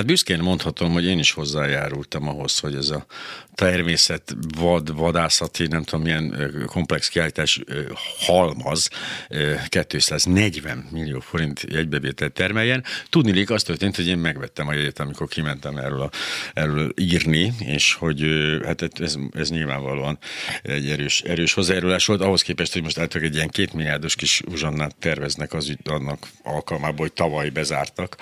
Hát büszkén mondhatom, hogy én is hozzájárultam ahhoz, hogy ez a természet vad, vadászati, nem tudom milyen komplex kiállítás halmaz 240 millió forint jegybevételt termeljen. Tudni az történt, hogy én megvettem a jegyet, amikor kimentem erről, a, erről írni, és hogy hát ez, ez nyilvánvalóan egy erős, erős hozzájárulás volt, ahhoz képest, hogy most általában egy ilyen két milliárdos kis uzsannát terveznek az annak alkalmából, hogy tavaly bezártak.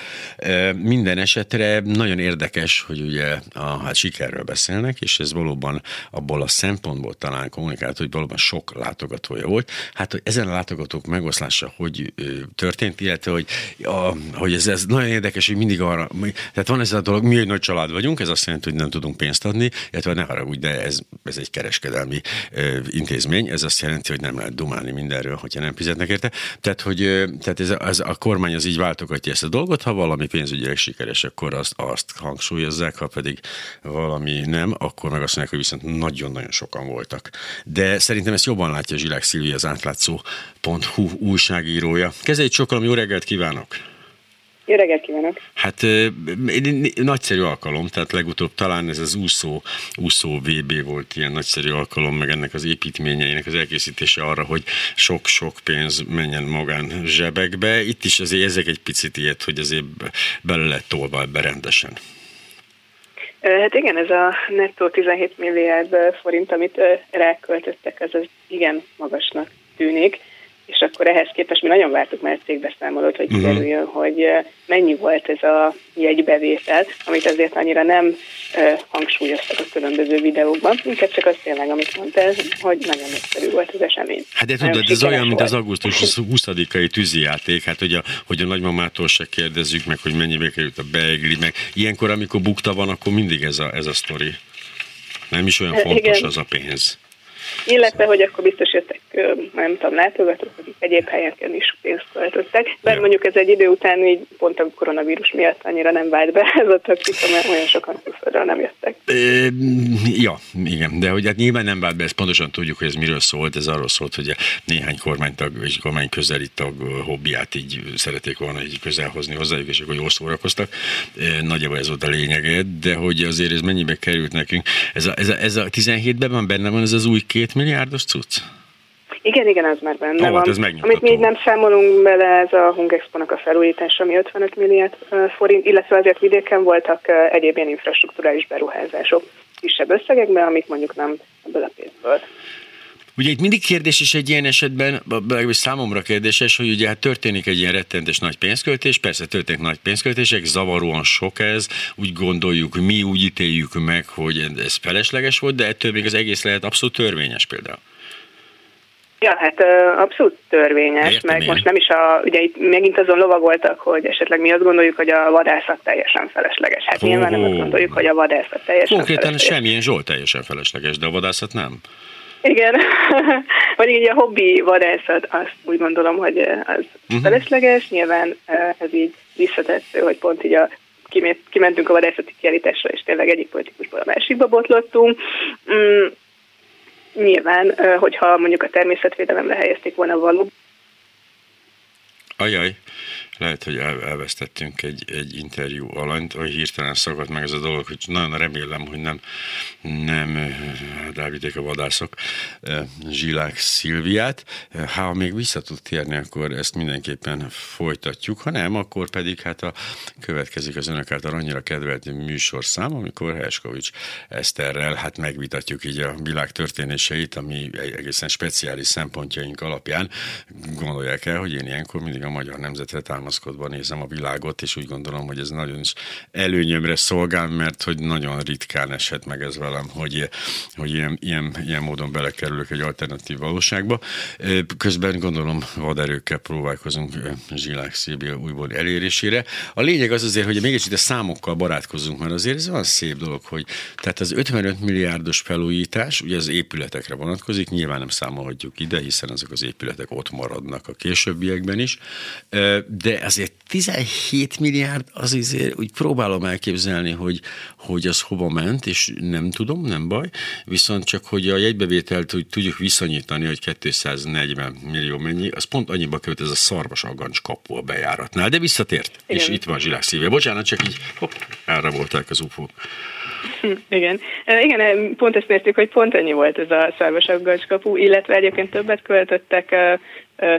Minden esetre nagyon érdekes, hogy ugye a hát sikerről beszélnek, és ez valóban abból a szempontból talán kommunikált, hogy valóban sok látogatója volt. Hát, hogy ezen a látogatók megoszlása hogy történt, illetve, hogy, a, hogy ez, ez nagyon érdekes, hogy mindig arra, tehát van ez a dolog, mi egy nagy család vagyunk, ez azt jelenti, hogy nem tudunk pénzt adni, illetve ne haragudj, de ez, ez egy kereskedelmi intézmény, ez azt jelenti, hogy nem lehet dumálni mindenről, hogyha nem fizetnek érte. Tehát, hogy tehát ez, ez a kormány az így váltogatja ezt a dolgot, ha valami pénzügyileg sikeres, akkor azt, azt hangsúlyozzák, ha pedig valami nem, akkor meg azt mondják, hogy viszont nagyon-nagyon sokan voltak. De szerintem ezt jobban látja Zsilák Szilvi, az átlátszó.hu újságírója. Kezdjegy sokkal, jó reggelt kívánok! Jó reggelt kívánok! Hát nagyszerű alkalom, tehát legutóbb talán ez az úszó, úszó VB volt ilyen nagyszerű alkalom, meg ennek az építményeinek az elkészítése arra, hogy sok-sok pénz menjen magán zsebekbe. Itt is azért ezek egy picit ilyet, hogy azért bele lett tolva ebbe rendesen. Hát igen, ez a nettó 17 milliárd forint, amit ráköltöttek, ez az igen magasnak tűnik és akkor ehhez képest mi nagyon vártuk már cégbeszámolót, hogy kiderüljön, uh-huh. hogy mennyi volt ez a jegybevétel, amit azért annyira nem hangsúlyoztak a különböző videókban, inkább csak azt tényleg, amit mondta, hogy nagyon nagyszerű volt az esemény. Hát de tudod, ez olyan, mint az augusztus 20-ai tűzijáték, hát hogy a, hogy a nagymamától se kérdezzük meg, hogy mennyibe került a beigli, meg ilyenkor, amikor bukta van, akkor mindig ez a, ez a sztori. Nem is olyan fontos Igen. az a pénz. Illetve, hogy akkor biztos jöttek, nem tudom, látogatók, akik egyéb helyeken is pénzt költöttek. Ja. mondjuk ez egy idő után így pont a koronavírus miatt annyira nem vált be ez a taktika, mert olyan sokan külföldről nem jöttek. E, ja, igen, de hogy hát nyilván nem vált be, ezt pontosan tudjuk, hogy ez miről szólt. Ez arról szólt, hogy néhány kormánytag és kormány közeli tag hobbiát így szerették volna így közelhozni hozzájuk, és akkor jól szórakoztak. Nagyjából ez volt a lényege, de hogy azért ez mennyibe került nekünk. Ez a, ez a, ez a 17-ben van benne van ez az új két milliárdos cucc? Igen, igen, az már benne oh, van. Ez Amit mi így nem számolunk bele, ez a Hungexpo-nak a felújítása, ami 55 milliárd forint, illetve azért vidéken voltak egyéb ilyen infrastruktúrális beruházások kisebb összegekben, amik mondjuk nem ebből a pénzből. Ugye itt mindig kérdés is egy ilyen esetben, legalábbis számomra kérdéses, hogy ugye hát történik egy ilyen rettentes nagy pénzköltés, persze történik nagy pénzköltések, zavaróan sok ez, úgy gondoljuk, mi úgy ítéljük meg, hogy ez felesleges volt, de ettől még az egész lehet abszolút törvényes például. Ja, hát abszolút törvényes, Értem meg én. most nem is a, ugye itt megint azon lovagoltak, hogy esetleg mi azt gondoljuk, hogy a vadászat teljesen felesleges. Hát oh. nyilván nem azt gondoljuk, hogy a vadászat teljesen Konkrétan felesleges. semmilyen Zsolt teljesen felesleges, de a vadászat nem. Igen, vagy így a hobbi vadászat, azt úgy gondolom, hogy az uh-huh. felesleges, nyilván ez így visszatetsző, hogy pont így a kimentünk a vadászati kiállításra, és tényleg egyik politikusból a másikba botlottunk. Mm, nyilván, hogyha mondjuk a természetvédelemre helyezték volna való. Ajaj, lehet, hogy el, elvesztettünk egy, egy interjú alanyt, hogy hirtelen szakadt meg ez a dolog, hogy nagyon remélem, hogy nem, nem Dávidék a vadászok Zsilák Szilviát. Ha még vissza tud térni, akkor ezt mindenképpen folytatjuk, ha nem, akkor pedig hát a következik az önök által annyira kedvelt műsorszám, amikor Herskovics Eszterrel hát megvitatjuk így a világ történéseit, ami egészen speciális szempontjaink alapján gondolják el, hogy én ilyenkor mindig a magyar nemzetre támasztom támaszkodva nézem a világot, és úgy gondolom, hogy ez nagyon is előnyömre szolgál, mert hogy nagyon ritkán esett meg ez velem, hogy, hogy ilyen, ilyen, ilyen módon belekerülök egy alternatív valóságba. Közben gondolom vaderőkkel próbálkozunk Zsilák Szilbia újból elérésére. A lényeg az azért, hogy mégis itt a számokkal barátkozunk, mert azért ez olyan szép dolog, hogy tehát az 55 milliárdos felújítás, ugye az épületekre vonatkozik, nyilván nem számolhatjuk ide, hiszen azok az épületek ott maradnak a későbbiekben is, de azért 17 milliárd az azért úgy próbálom elképzelni, hogy, hogy az hova ment, és nem tudom, nem baj, viszont csak, hogy a jegybevételt úgy tudjuk viszonyítani, hogy 240 millió mennyi, az pont annyiba került ez a szarvas agancs kapu a bejáratnál, de visszatért, Igen. és itt van Zsilák szívja. Bocsánat, csak így hopp, erre volták az ufók. Igen. Igen, pont ezt néztük, hogy pont ennyi volt ez a szarvas kapu, illetve egyébként többet költöttek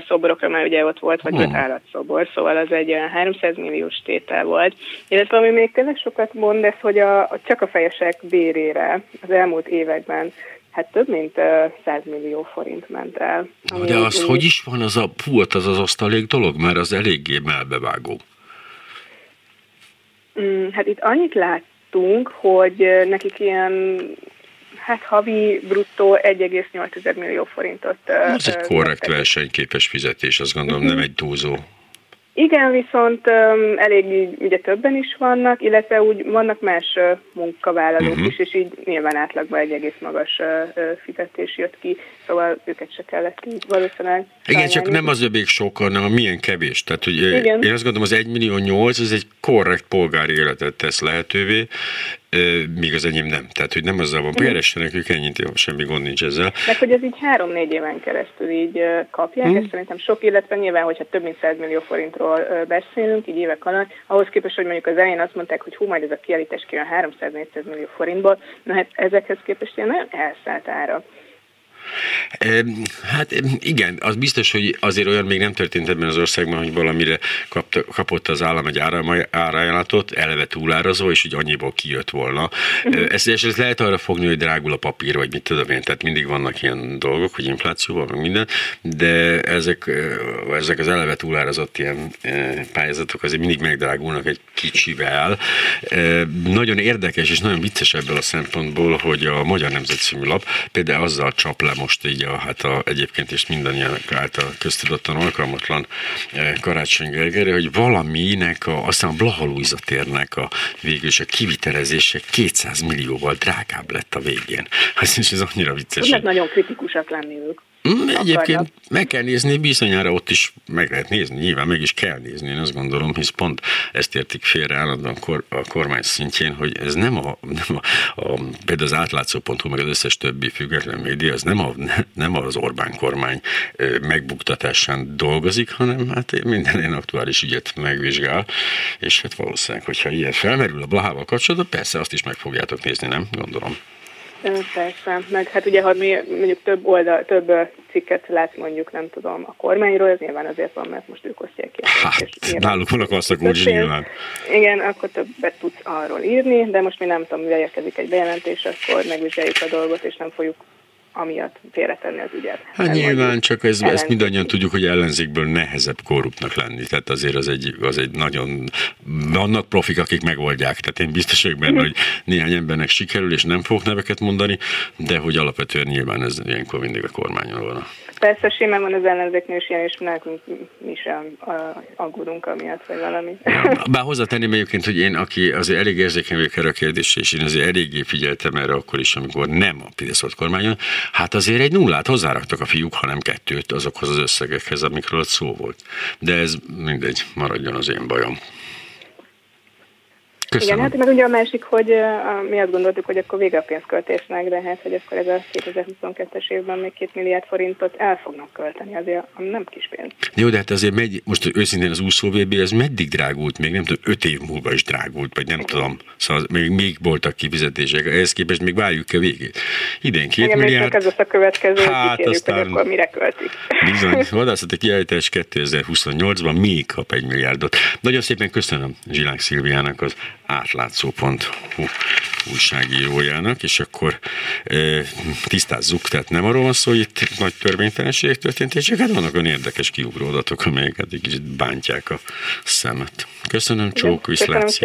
szoborokra, mert ugye ott volt, vagy hmm. állatszobor, szóval az egy olyan 300 milliós tétel volt. Illetve ami még tényleg sokat mond, ez, hogy a, a csak a fejesek bérére az elmúlt években hát több mint 100 millió forint ment el. De az hogy is van az a pult, az az asztalék dolog, mert az eléggé melbevágó. Mm, hát itt annyit láttunk, hogy nekik ilyen hát havi bruttó 1,8 millió forintot. Ez egy korrekt versenyképes fizetés, azt gondolom, uh-huh. nem egy túlzó igen, viszont um, elég ugye többen is vannak, illetve úgy vannak más uh, munkavállalók uh-huh. is, és így nyilván átlagban egy egész magas uh, fizetés jött ki, szóval őket se kellett így valószínűleg. Igen, csak nem az övék sok, hanem a milyen kevés. Tehát, hogy Igen. én azt gondolom, az 1 millió 8, ez egy korrekt polgári életet tesz lehetővé, míg az enyém nem. Tehát, hogy nem azzal van, keressenek ők ennyit, jó, semmi gond nincs ezzel. Meg, hogy ez így három-négy éven keresztül így kapják, hmm. és szerintem sok, illetve nyilván, hogyha több mint 100 millió forintról beszélünk, így évek alatt, ahhoz képest, hogy mondjuk az elején azt mondták, hogy hú, majd ez a kiállítás kijön 300-400 millió forintból, na hát ezekhez képest ilyen nagyon elszállt ára. Hát igen, az biztos, hogy azért olyan még nem történt ebben az országban, hogy valamire kapta, kapott az állam egy árajánlatot, eleve túlárazó, és hogy annyiból kijött volna. Uh-huh. Ezt, ezt lehet arra fogni, hogy drágul a papír, vagy mit tudom én, tehát mindig vannak ilyen dolgok, hogy inflációval, meg minden, de ezek, ezek az eleve túlárazott ilyen pályázatok azért mindig megdrágulnak egy kicsivel. Nagyon érdekes és nagyon vicces ebből a szempontból, hogy a Magyar Nemzet lap például azzal csap le most így a, hát a, egyébként is mindannyian által köztudottan alkalmatlan eh, Karácsony Gergelyre, hogy valaminek, a, aztán a Blaha Luisa térnek a végül is a kivitelezése 200 millióval drágább lett a végén. Hát és ez annyira vicces. Tudnak nagyon kritikusak lenni ők. Mm, egyébként meg kell nézni, bizonyára ott is meg lehet nézni, nyilván meg is kell nézni, én azt gondolom, hisz pont ezt értik félre állandóan a kormány szintjén, hogy ez nem a, nem a, a például az átlátszó.hu, meg az összes többi független média, ez nem, a, nem az Orbán kormány megbuktatásán dolgozik, hanem hát minden ilyen aktuális ügyet megvizsgál, és hát valószínűleg, hogyha ilyen felmerül a Blahával kapcsolatban, persze azt is meg fogjátok nézni, nem? Gondolom. Persze, meg hát ugye, ha mi mondjuk több oldal, több cikket lát mondjuk, nem tudom, a kormányról, ez nyilván azért van, mert most ők osztják ki. Hát, náluk vannak azt a nyilván. Igen, akkor többet tudsz arról írni, de most mi nem tudom, mivel érkezik egy bejelentés, akkor megvizsgáljuk a dolgot, és nem fogjuk amiatt félretenni az ügyet. Hát nyilván, csak ez, ezt mindannyian tudjuk, hogy ellenzékből nehezebb korruptnak lenni, tehát azért az egy, az egy nagyon, vannak profik, akik megoldják, tehát én biztos vagyok benne, hogy néhány embernek sikerül, és nem fogok neveket mondani, de hogy alapvetően nyilván ez ilyenkor mindig a kormányon van. Persze simán van az ellenzéknél is ilyen, és nekünk mi sem aggódunk amiatt, vagy valami. Bár hozzátenném egyébként, hogy én, aki azért elég érzékeny vagyok erre a kérdésre, és én azért eléggé figyeltem erre akkor is, amikor nem a Fidesz volt kormányon, hát azért egy nullát hozzáraktak a fiúk, hanem kettőt azokhoz az összegekhez, amikről ott szó volt. De ez mindegy, maradjon az én bajom. Köszönöm. Igen, hát meg ugye a másik, hogy uh, mi azt gondoltuk, hogy akkor vége a pénzköltésnek, de hát, hogy akkor ez a 2022-es évben még két milliárd forintot el fognak költeni, azért nem kis pénz. Jó, de hát azért megy, most őszintén az úszó VB, ez meddig drágult? Még nem tudom, öt év múlva is drágult, vagy nem tudom. Szóval még, még voltak kifizetések, ehhez képest még várjuk a végét. Idén két Igen, milliárd. Ez a következő, hát aztán, hogy akkor mire költik. Bizony, vadászati kiállítás 2028-ban még kap egy milliárdot. Nagyon szépen köszönöm Zsilánk Szilviának az átlátszó.hu újságírójának, és akkor e, tisztázzuk, tehát nem arról van szó, hogy itt nagy törvénytelenségek történtek, csak hát vannak olyan érdekes kiugródatok, amelyeket egy kicsit bántják a szemet. Köszönöm, csók, viszlát.